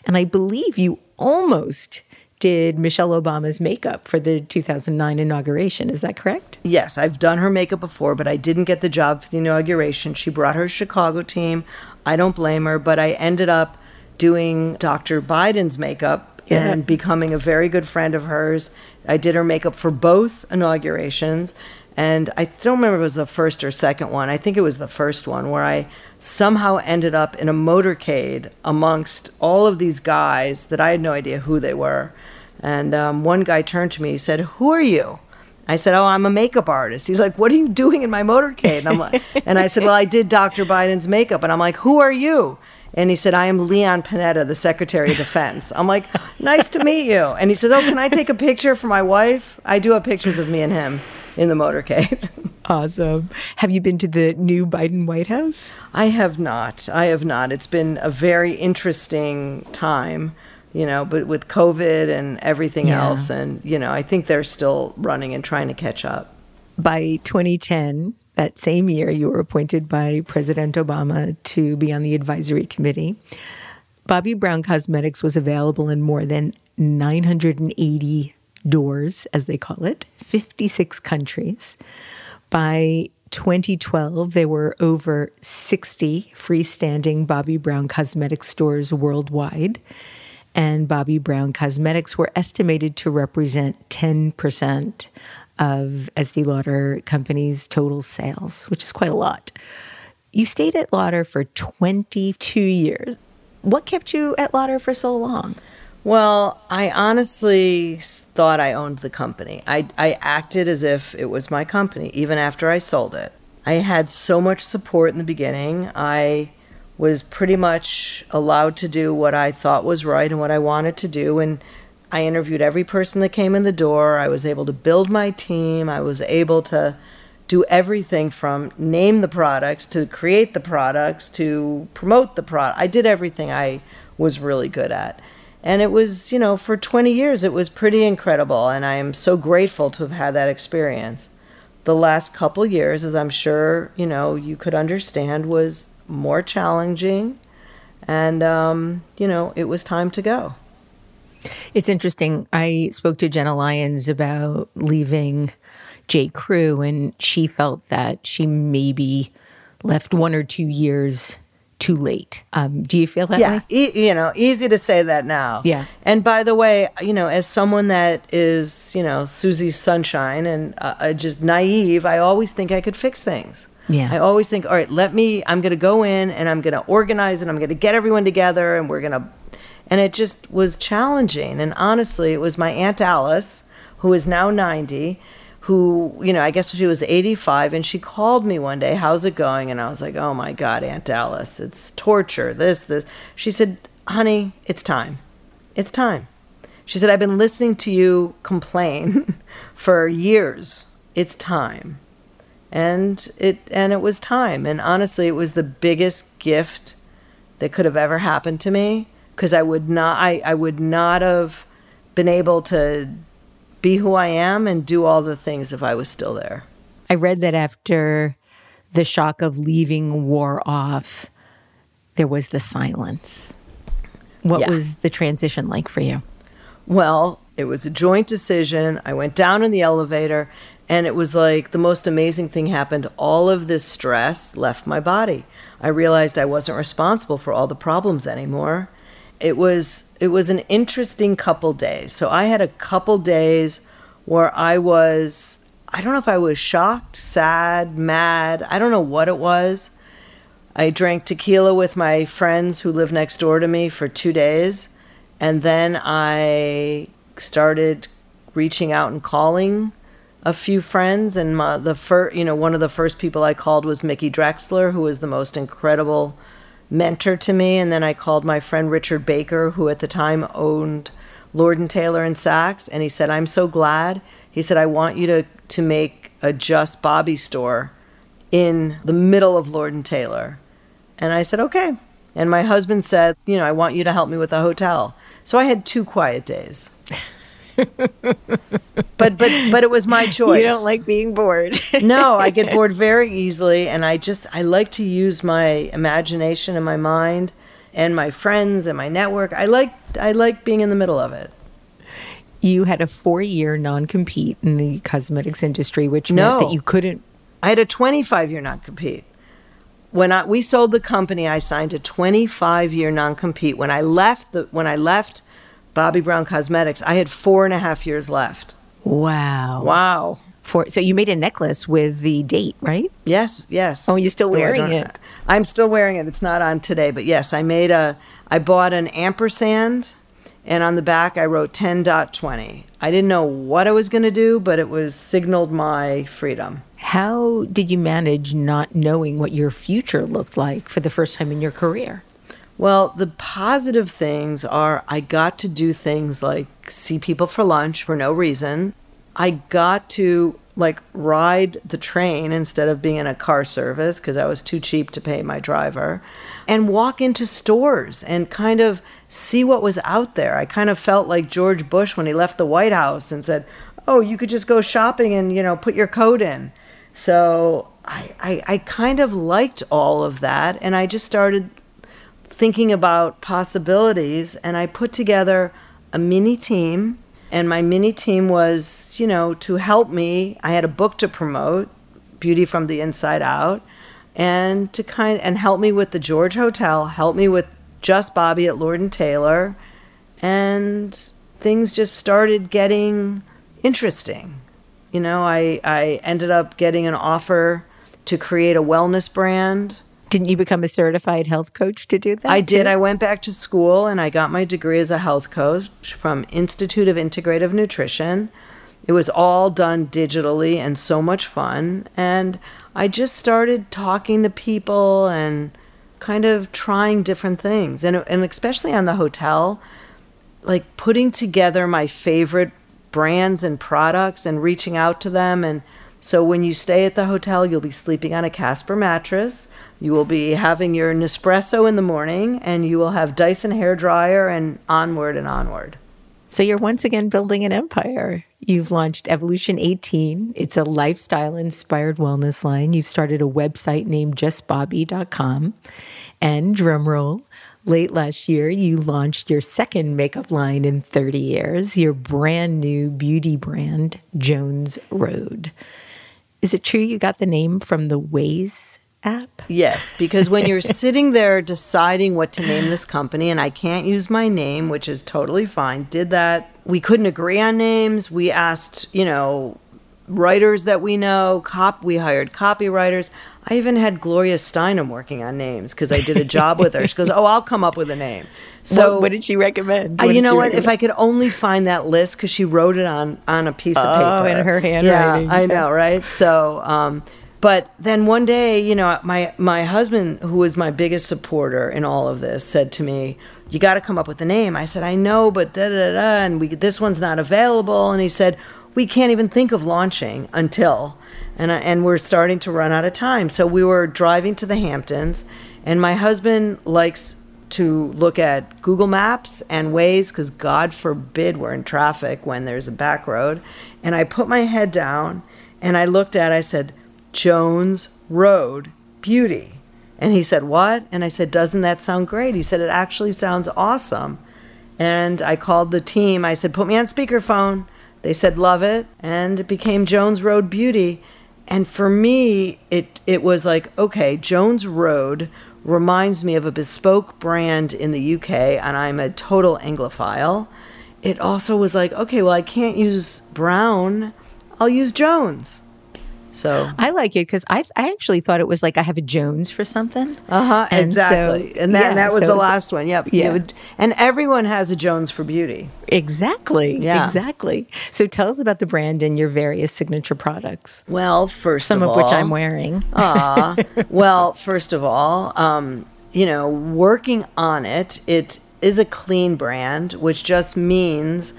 And I believe you almost did Michelle Obama's makeup for the 2009 inauguration. Is that correct? Yes, I've done her makeup before, but I didn't get the job for the inauguration. She brought her Chicago team. I don't blame her, but I ended up doing Dr. Biden's makeup yeah. and becoming a very good friend of hers. I did her makeup for both inaugurations. And I don't remember if it was the first or second one. I think it was the first one where I somehow ended up in a motorcade amongst all of these guys that I had no idea who they were. And um, one guy turned to me, he said, Who are you? I said, "Oh, I'm a makeup artist." He's like, "What are you doing in my motorcade?" And I'm like, and I said, "Well, I did Dr. Biden's makeup." And I'm like, "Who are you?" And he said, I am Leon Panetta, the Secretary of Defense. I'm like, nice to meet you. And he says, Oh, can I take a picture for my wife? I do have pictures of me and him in the motorcade. Awesome. Have you been to the new Biden White House? I have not. I have not. It's been a very interesting time, you know, but with COVID and everything Yeah. else. And, you know, I think they're still running and trying to catch up. By 2010, that same year, you were appointed by President Obama to be on the advisory committee. Bobbi Brown Cosmetics was available in more than 980 doors, as they call it, 56 countries. By 2012, there were over 60 freestanding Bobbi Brown Cosmetics stores worldwide. And Bobbi Brown Cosmetics were estimated to represent 10% of Estee Lauder Company's total sales, which is quite a lot. You stayed at Lauder for 22 years. What kept you at Lauder for so long? Well, I honestly thought I owned the company. I, I acted as if it was my company, even after I sold it. I had so much support in the beginning. I was pretty much allowed to do what I thought was right and what I wanted to do. And I interviewed every person that came in the door. I was able to build my team. I was able to do everything from name the products to create the products to promote the product. I did everything I was really good at. And it was, you know, for 20 years, it was pretty incredible. And I am so grateful to have had that experience. The last couple years, as I'm sure, you know, you could understand, was more challenging. And, um, you know, it was time to go. It's interesting. I spoke to Jenna Lyons about leaving J. Crew, and she felt that she maybe left one or two years too late. Um, do you feel that yeah, way? e- you know, easy to say that now. Yeah. And by the way, you know, as someone that is, you know, Susie Sunshine and uh, uh, just naive, I always think I could fix things. Yeah. I always think, all right, let me. I'm going to go in and I'm going to organize and I'm going to get everyone together and we're going to. And it just was challenging. And honestly, it was my aunt Alice, who is now 90, who, you know, I guess she was 85, and she called me one day, How's it going? And I was like, Oh my God, Aunt Alice, it's torture, this, this. She said, Honey, it's time. It's time. She said, I've been listening to you complain for years. It's time. And it and it was time. And honestly, it was the biggest gift that could have ever happened to me because I would not I, I would not have been able to be who I am and do all the things if I was still there. I read that after the shock of leaving wore off, there was the silence. What Yeah. was the transition like for you? Well, it was a joint decision. I went down in the elevator and it was like the most amazing thing happened. All of this stress left my body. I realized I wasn't responsible for all the problems anymore. It was it was an interesting couple days. So I had a couple days where I was I don't know if I was shocked, sad, mad. I don't know what it was. I drank tequila with my friends who live next door to me for two days. And then I started reaching out and calling a few friends. And my, the first, you know, one of the first people I called was Mickey Drexler, who was the most incredible mentor to me. And then I called my friend Richard Baker, who at the time owned Lord and Taylor and Saks. And he said, I'm so glad. He said, I want you to, to make a Just Bobbi store in the middle of Lord and Taylor. And I said, okay. And my husband said, you know, I want you to help me with a hotel. So I had two quiet days. but but but it was my choice. You don't like being bored. no, I get bored very easily and I just I like to use my imagination and my mind and my friends and my network. I like I like being in the middle of it. you had a four year non compete in the cosmetics industry, which No. meant that you couldn't. I had a 25 year non compete. When I, we sold the company, I signed a 25 year non compete. When I left the when I left Bobbi Brown Cosmetics, I had four and a half years left. Wow. Wow. For so you made a necklace with the date, right? Yes, yes. Oh, you're still wearing it. I'm still wearing it. It's not on today, but yes, I made a. I bought an ampersand, and on the back I wrote 10.20. I didn't know what I was going to do, but it was signaled my freedom. How did you manage not knowing what your future looked like for the first time in your career? Well, the positive things are I got to do things like see people for lunch for no reason. I got to like ride the train instead of being in a car service because I was too cheap to pay my driver and walk into stores and kind of see what was out there. I kind of felt like George Bush when he left the White House and said, "Oh, you could just go shopping and, you know, put your coat in." So, I I, I kind of liked all of that and I just started thinking about possibilities and I put together a mini team and my mini team was, you know, to help me. I had a book to promote, Beauty from the Inside Out, and to kind and help me with the George Hotel, help me with Just Bobbi at Lord and Taylor, and things just started getting interesting. You know, I I ended up getting an offer to create a wellness brand. Didn't you become a certified health coach to do that? I did. too? I went back to school and I got my degree as a health coach from Institute of Integrative Nutrition. It was all done digitally and so much fun. And I just started talking to people and kind of trying different things. And, and especially on the hotel, like putting together my favorite brands and products and reaching out to them and so when you stay at the hotel you'll be sleeping on a Casper mattress you will be having your Nespresso in the morning and you will have Dyson hair dryer and onward and onward So you're once again building an empire. You've launched Evolution 18. It's a lifestyle inspired wellness line. You've started a website named justbobbi.com. And drumroll, late last year, you launched your second makeup line in 30 years, your brand new beauty brand, Jones Road. Is it true you got the name from the Waze app? Yes, because when you're sitting there deciding what to name this company, and I can't use my name, which is totally fine, did that. We couldn't agree on names. We asked, you know, writers that we know, cop. We hired copywriters. I even had Gloria Steinem working on names because I did a job with her. She goes, "Oh, I'll come up with a name." So what, what did she recommend? What you know what? If? I could only find that list, because she wrote it on on a piece of Oh, paper in her handwriting. Yeah, I know, right? So, um, but then one day, you know, my my husband, who was my biggest supporter in all of this, said to me, "You got to come up with a name." I said, "I know, but da da da," and we this one's not available. And he said, "We can't even think of launching until." And, I, and we're starting to run out of time. So we were driving to the Hamptons, and my husband likes to look at Google Maps and Waze because God forbid we're in traffic when there's a back road. And I put my head down and I looked at, I said, Jones Road Beauty. And he said, What? And I said, Doesn't that sound great? He said, It actually sounds awesome. And I called the team. I said, Put me on speakerphone. They said, Love it. And it became Jones Road Beauty. And for me, it, it was like, okay, Jones Road reminds me of a bespoke brand in the UK, and I'm a total Anglophile. It also was like, okay, well, I can't use Brown, I'll use Jones. So, I like it because I, I actually thought it was like I have a Jones for something. uh huh, And so- exactly. and that, yeah, that was so the last one. Yep. yeah. would- and everyone has a Jones for beauty. Exactly. Yeah. Exactly. So tell us about the brand and your various signature products, Well, first some of, of which I'm wearing. Aw. well, first of all, um, you know, working on it, it is a clean brand, which just means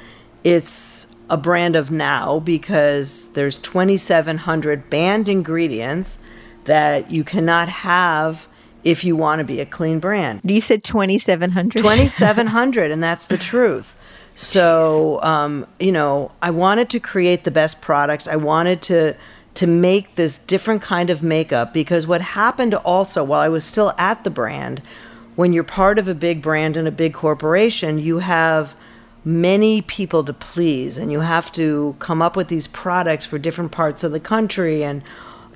it's a brand of now because there's 2,700 banned ingredients that you cannot have if you want to be a clean brand. You said 2,700? 2700 and that's the truth so um, you know i wanted to create the best products i wanted to to make this different kind of makeup because what happened also while i was still at the brand when you're part of a big brand and a big corporation you have many people to please and you have to come up with these products for different parts of the country and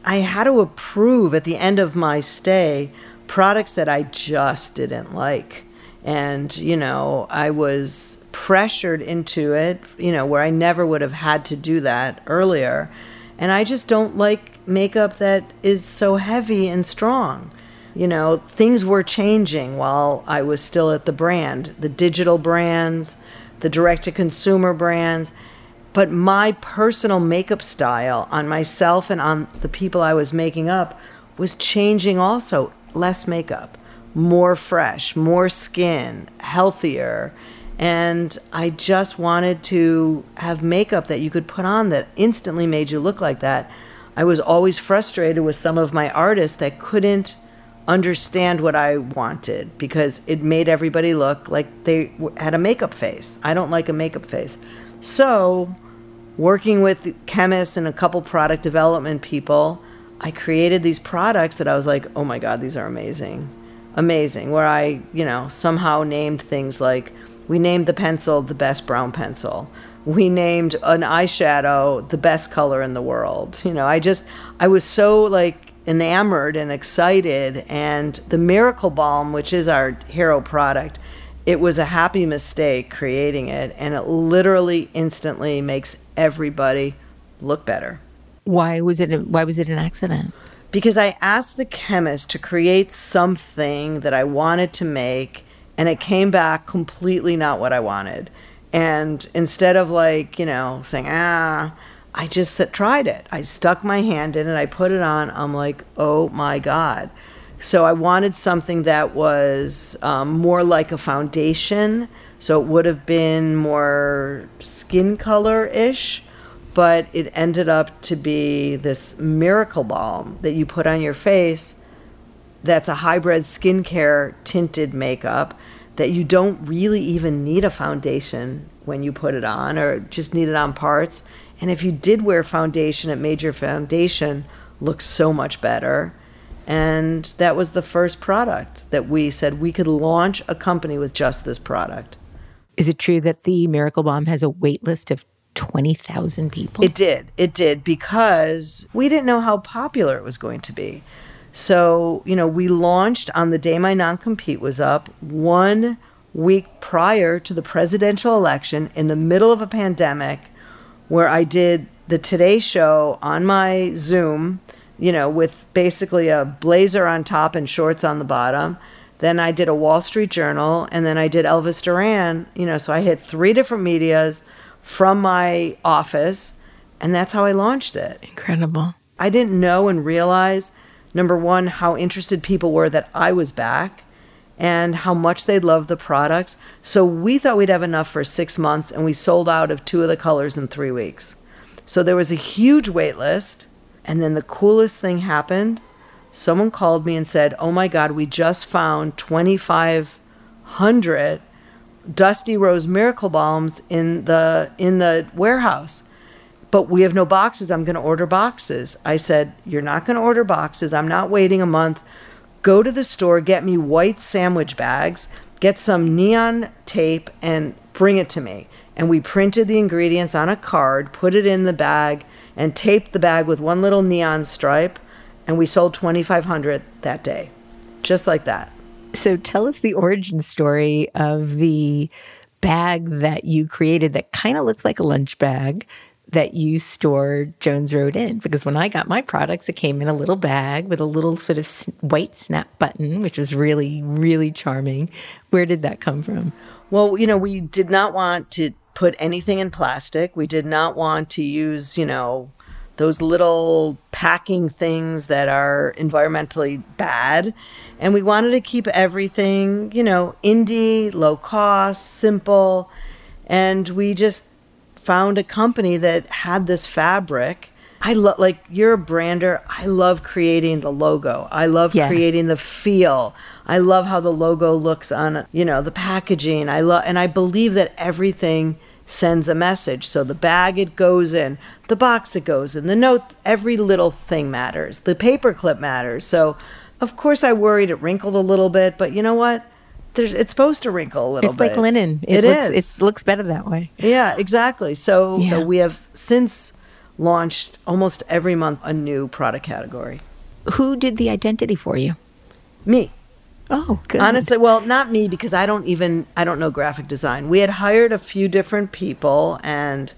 I had to approve at the end of my stay products that I just didn't like. And, you know, I was pressured into it, you know, where I never would have had to do that earlier. And I just don't like makeup that is so heavy and strong. You know, things were changing while I was still at the brand, the digital brands, the direct to consumer brands. But my personal makeup style on myself and on the people I was making up was changing also. Less makeup, more fresh, more skin, healthier. And I just wanted to have makeup that you could put on that instantly made you look like that. I was always frustrated with some of my artists that couldn't understand what I wanted because it made everybody look like they had a makeup face. I don't like a makeup face. So, working with chemists and a couple product development people, I created these products that I was like, oh my God, these are amazing. Amazing. Where I, you know, somehow named things like we named the pencil the best brown pencil. We named an eyeshadow the best color in the world. You know, I just, I was so like enamored and excited. And the Miracle Balm, which is our hero product, it was a happy mistake creating it. And it literally instantly makes everybody look better. Why was it? A, why was it an accident? Because I asked the chemist to create something that I wanted to make, and it came back completely not what I wanted. And instead of like you know saying ah, I just tried it. I stuck my hand in it. I put it on. I'm like, oh my god. So I wanted something that was um, more like a foundation. So it would have been more skin color ish but it ended up to be this miracle balm that you put on your face that's a hybrid skincare tinted makeup that you don't really even need a foundation when you put it on or just need it on parts. And if you did wear foundation, it made your foundation look so much better. And that was the first product that we said we could launch a company with just this product. Is it true that the Miracle Balm has a wait list of 20,000 people? It did. It did because we didn't know how popular it was going to be. So, you know, we launched on the day my non compete was up, one week prior to the presidential election in the middle of a pandemic, where I did the Today Show on my Zoom, you know, with basically a blazer on top and shorts on the bottom. Then I did a Wall Street Journal, and then I did Elvis Duran, you know, so I hit three different medias from my office, and that's how I launched it. Incredible. I didn't know and realize, number one, how interested people were that I was back and how much they loved the products. So we thought we'd have enough for six months, and we sold out of two of the colors in three weeks. So there was a huge wait list. And then the coolest thing happened. Someone called me and said, Oh my God, we just found 2,500 Dusty Rose Miracle Balms in the in the warehouse. But we have no boxes. I'm going to order boxes. I said, "You're not going to order boxes. I'm not waiting a month. Go to the store, get me white sandwich bags, get some neon tape and bring it to me." And we printed the ingredients on a card, put it in the bag, and taped the bag with one little neon stripe, and we sold 2500 that day. Just like that. So tell us the origin story of the bag that you created that kind of looks like a lunch bag that you store Jones Road in. Because when I got my products, it came in a little bag with a little sort of white snap button, which was really, really charming. Where did that come from? Well, you know, we did not want to put anything in plastic. We did not want to use, you know, those little packing things that are environmentally bad. And we wanted to keep everything, you know, indie, low cost, simple. And we just found a company that had this fabric. I love, like, you're a brander. I love creating the logo. I love yeah. creating the feel. I love how the logo looks on, you know, the packaging. I love, and I believe that everything sends a message. So the bag it goes in, the box it goes in, the note, every little thing matters. The paper clip matters. So, of course, I worried it wrinkled a little bit, but you know what? There's, it's supposed to wrinkle a little it's bit. It's like linen. It, it looks, is. It looks better that way. Yeah, exactly. So uh, yeah. we have since launched almost every month a new product category. Who did the identity for you? Me. Oh, good. Honestly, well, not me because I don't even I don't know graphic design. We had hired a few different people and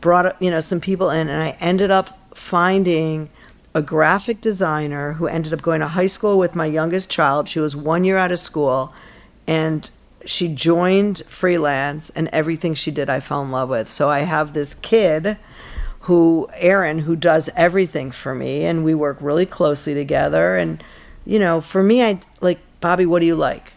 brought you know some people in, and I ended up finding a graphic designer who ended up going to high school with my youngest child. She was one year out of school and she joined freelance and everything she did I fell in love with. So I have this kid who Aaron who does everything for me and we work really closely together and you know, for me I like Bobbi, what do you like?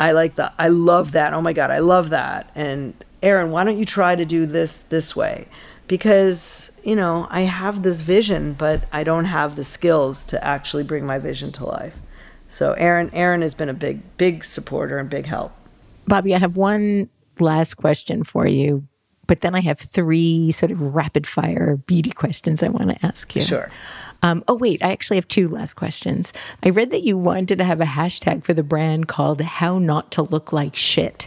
I like that. I love that. Oh my god, I love that. And Aaron, why don't you try to do this this way? Because, you know, I have this vision, but I don't have the skills to actually bring my vision to life. So Aaron Aaron has been a big big supporter and big help. Bobbi, I have one last question for you, but then I have three sort of rapid fire beauty questions I want to ask you. Sure. Um, oh, wait, I actually have two last questions. I read that you wanted to have a hashtag for the brand called How Not to Look Like Shit.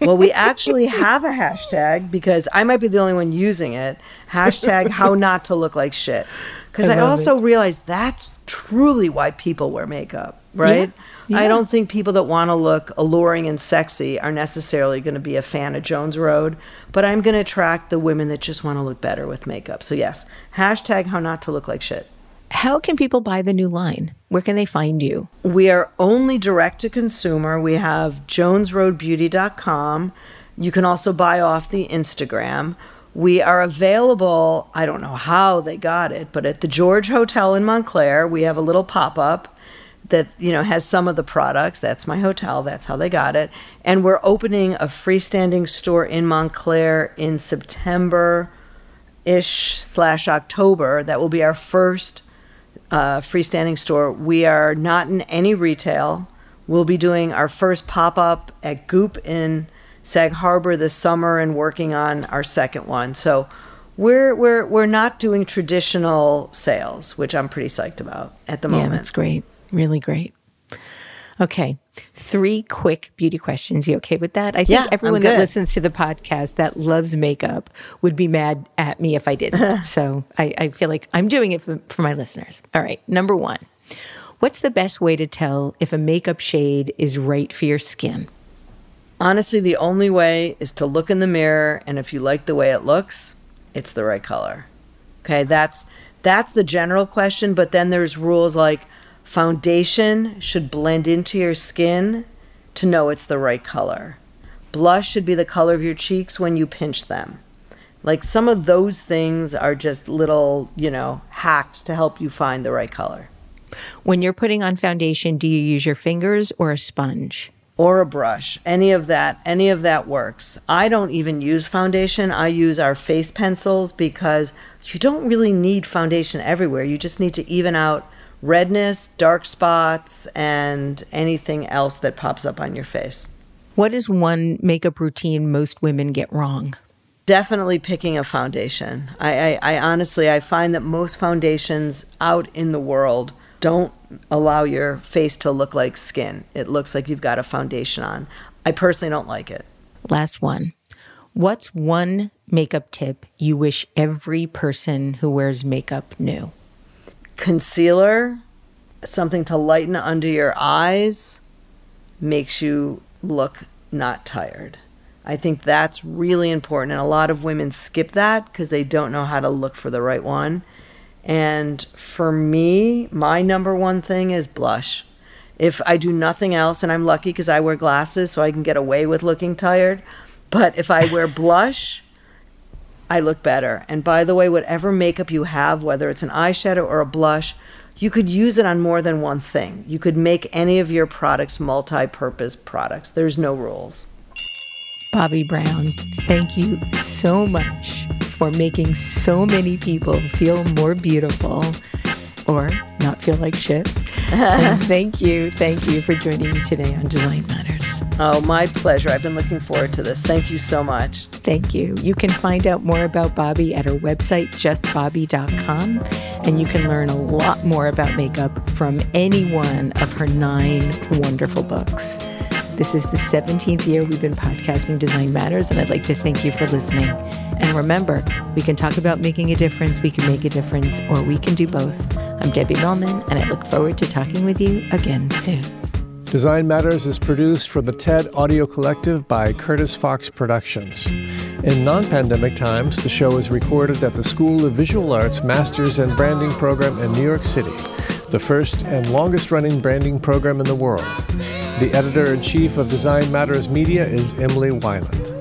well, we actually have a hashtag because I might be the only one using it. Hashtag How Not to Look Like Shit. Because I, I also it. realized that's truly why people wear makeup, right? Yeah. Yeah. I don't think people that want to look alluring and sexy are necessarily going to be a fan of Jones Road, but I'm going to attract the women that just want to look better with makeup. So, yes, hashtag how not to look like shit. How can people buy the new line? Where can they find you? We are only direct to consumer. We have jonesroadbeauty.com. You can also buy off the Instagram. We are available, I don't know how they got it, but at the George Hotel in Montclair, we have a little pop up that you know has some of the products. That's my hotel. That's how they got it. And we're opening a freestanding store in montclair in september ish slash october. That will be our first uh, freestanding store. We are not in any retail. We'll be doing our first pop-up at goop in sag harbor this summer and working on our second one. So we're we're we're not doing traditional sales which i'm pretty psyched about at the moment. yeah that's great Really great. Okay. Three quick beauty questions. You okay with that? I think yeah, everyone that listens to the podcast that loves makeup would be mad at me if I didn't. so I, I, feel like I'm doing it for, for my listeners. All right. Number one What's the best way to tell if a makeup shade is right for your skin? Honestly, the only way is to look in the mirror, and if you like the way it looks, it's the right color. Okay, that's that's the general question, but then there's rules like Foundation should blend into your skin to know it's the right color. Blush should be the color of your cheeks when you pinch them. Like some of those things are just little, you know, hacks to help you find the right color. When you're putting on foundation, do you use your fingers or a sponge? Or a brush. Any of that, any of that works. I don't even use foundation. I use our face pencils because you don't really need foundation everywhere. You just need to even out redness, dark spots, and anything else that pops up on your face. What is one makeup routine most women get wrong? Definitely picking a foundation. I, I, I honestly I find that most foundations out in the world don't allow your face to look like skin. It looks like you've got a foundation on. I personally don't like it. Last one. What's one makeup tip you wish every person who wears makeup knew? Concealer, something to lighten under your eyes, makes you look not tired. I think that's really important. And a lot of women skip that because they don't know how to look for the right one. And for me, my number one thing is blush. If I do nothing else, and I'm lucky because I wear glasses so I can get away with looking tired, but if I wear blush, I look better. And by the way, whatever makeup you have, whether it's an eyeshadow or a blush, you could use it on more than one thing. You could make any of your products multi purpose products. There's no rules. Bobbi Brown, thank you so much for making so many people feel more beautiful or not feel like shit. Uh, and thank you, thank you for joining me today on Design Matters. Oh, my pleasure. I've been looking forward to this. Thank you so much. Thank you. You can find out more about Bobbi at her website, justbobbi.com, and you can learn a lot more about makeup from any one of her nine wonderful books. This is the 17th year we've been podcasting Design Matters, and I'd like to thank you for listening. And remember, we can talk about making a difference, we can make a difference, or we can do both. I'm Debbie Millman, and I look forward to talking with you again soon. Design Matters is produced for the TED Audio Collective by Curtis Fox Productions. In non pandemic times, the show is recorded at the School of Visual Arts Masters and Branding Program in New York City, the first and longest running branding program in the world. The editor in chief of Design Matters Media is Emily Weiland.